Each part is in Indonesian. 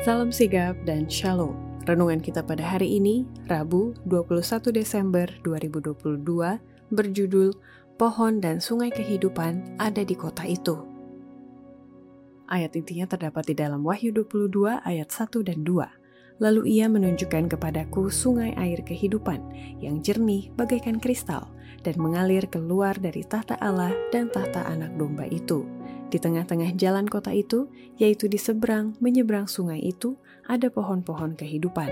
Salam sigap dan shalom. Renungan kita pada hari ini, Rabu 21 Desember 2022, berjudul Pohon dan Sungai Kehidupan ada di kota itu. Ayat intinya terdapat di dalam Wahyu 22 ayat 1 dan 2. Lalu ia menunjukkan kepadaku sungai air kehidupan yang jernih bagaikan kristal dan mengalir keluar dari tahta Allah dan tahta anak domba itu di tengah-tengah jalan kota itu, yaitu di seberang menyeberang sungai itu, ada pohon-pohon kehidupan.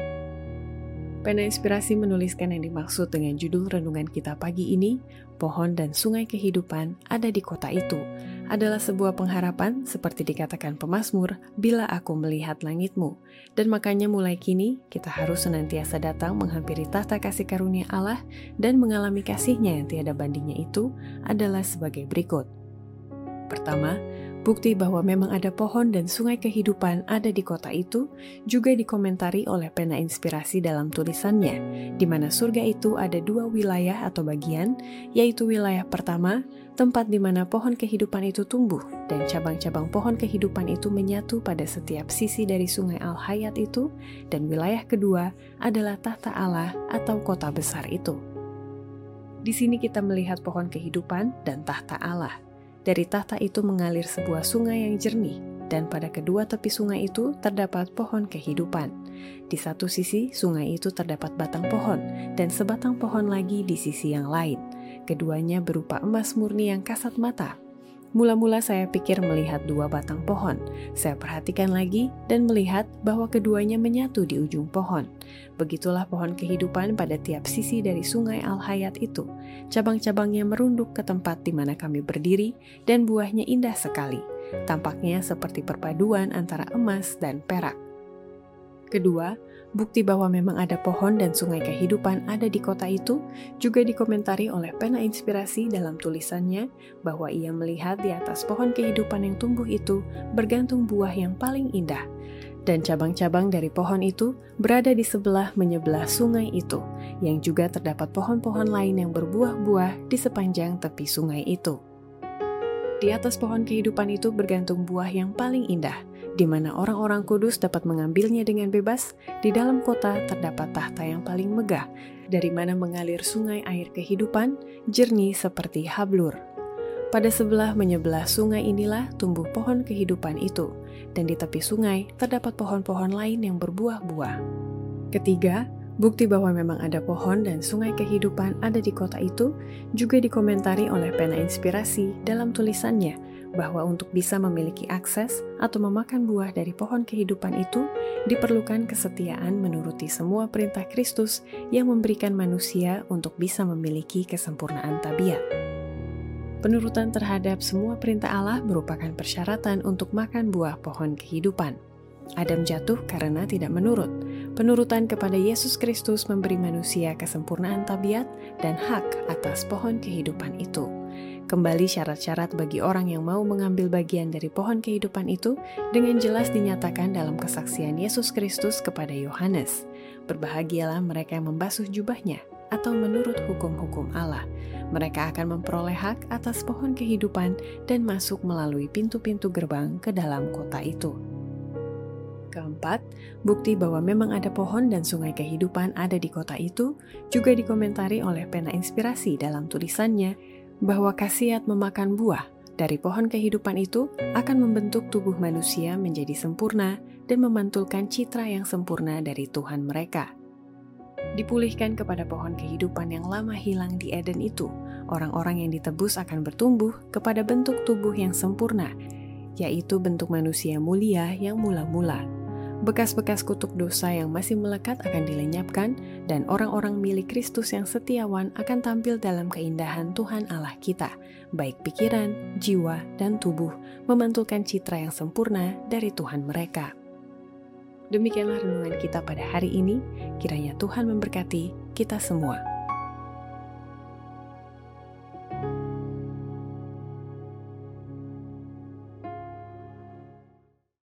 Pena Inspirasi menuliskan yang dimaksud dengan judul renungan kita pagi ini, Pohon dan Sungai Kehidupan ada di kota itu, adalah sebuah pengharapan seperti dikatakan pemazmur, bila aku melihat langitmu. Dan makanya mulai kini, kita harus senantiasa datang menghampiri tahta kasih karunia Allah dan mengalami kasihnya yang tiada bandingnya itu adalah sebagai berikut. Pertama, bukti bahwa memang ada pohon dan sungai kehidupan ada di kota itu juga dikomentari oleh pena inspirasi dalam tulisannya, di mana surga itu ada dua wilayah atau bagian, yaitu wilayah pertama, tempat di mana pohon kehidupan itu tumbuh, dan cabang-cabang pohon kehidupan itu menyatu pada setiap sisi dari sungai Al-Hayat itu, dan wilayah kedua adalah tahta Allah atau kota besar itu. Di sini kita melihat pohon kehidupan dan tahta Allah – dari tahta itu mengalir sebuah sungai yang jernih, dan pada kedua tepi sungai itu terdapat pohon kehidupan. Di satu sisi, sungai itu terdapat batang pohon, dan sebatang pohon lagi di sisi yang lain. Keduanya berupa emas murni yang kasat mata, Mula-mula saya pikir melihat dua batang pohon. Saya perhatikan lagi dan melihat bahwa keduanya menyatu di ujung pohon. Begitulah pohon kehidupan pada tiap sisi dari sungai Al-Hayat itu. Cabang-cabangnya merunduk ke tempat di mana kami berdiri dan buahnya indah sekali. Tampaknya seperti perpaduan antara emas dan perak. Kedua, bukti bahwa memang ada pohon dan sungai kehidupan ada di kota itu juga dikomentari oleh pena inspirasi dalam tulisannya bahwa ia melihat di atas pohon kehidupan yang tumbuh itu bergantung buah yang paling indah. Dan cabang-cabang dari pohon itu berada di sebelah menyebelah sungai itu, yang juga terdapat pohon-pohon lain yang berbuah-buah di sepanjang tepi sungai itu. Di atas pohon kehidupan itu bergantung buah yang paling indah, di mana orang-orang kudus dapat mengambilnya dengan bebas. Di dalam kota terdapat tahta yang paling megah, dari mana mengalir sungai air kehidupan, jernih seperti hablur. Pada sebelah menyebelah sungai inilah tumbuh pohon kehidupan itu, dan di tepi sungai terdapat pohon-pohon lain yang berbuah-buah. Ketiga, Bukti bahwa memang ada pohon dan sungai kehidupan ada di kota itu juga dikomentari oleh pena inspirasi dalam tulisannya bahwa untuk bisa memiliki akses atau memakan buah dari pohon kehidupan itu diperlukan kesetiaan menuruti semua perintah Kristus yang memberikan manusia untuk bisa memiliki kesempurnaan tabiat. Penurutan terhadap semua perintah Allah merupakan persyaratan untuk makan buah pohon kehidupan. Adam jatuh karena tidak menurut, Penurutan kepada Yesus Kristus memberi manusia kesempurnaan tabiat dan hak atas pohon kehidupan itu. Kembali syarat-syarat bagi orang yang mau mengambil bagian dari pohon kehidupan itu dengan jelas dinyatakan dalam kesaksian Yesus Kristus kepada Yohanes. Berbahagialah mereka yang membasuh jubahnya atau menurut hukum-hukum Allah. Mereka akan memperoleh hak atas pohon kehidupan dan masuk melalui pintu-pintu gerbang ke dalam kota itu. Keempat, bukti bahwa memang ada pohon dan sungai kehidupan ada di kota itu juga dikomentari oleh pena inspirasi dalam tulisannya bahwa khasiat memakan buah dari pohon kehidupan itu akan membentuk tubuh manusia menjadi sempurna dan memantulkan citra yang sempurna dari Tuhan mereka. Dipulihkan kepada pohon kehidupan yang lama hilang di Eden itu, orang-orang yang ditebus akan bertumbuh kepada bentuk tubuh yang sempurna, yaitu bentuk manusia mulia yang mula-mula. Bekas-bekas kutuk dosa yang masih melekat akan dilenyapkan, dan orang-orang milik Kristus yang setiawan akan tampil dalam keindahan Tuhan Allah kita, baik pikiran, jiwa, dan tubuh, memantulkan citra yang sempurna dari Tuhan mereka. Demikianlah renungan kita pada hari ini. Kiranya Tuhan memberkati kita semua.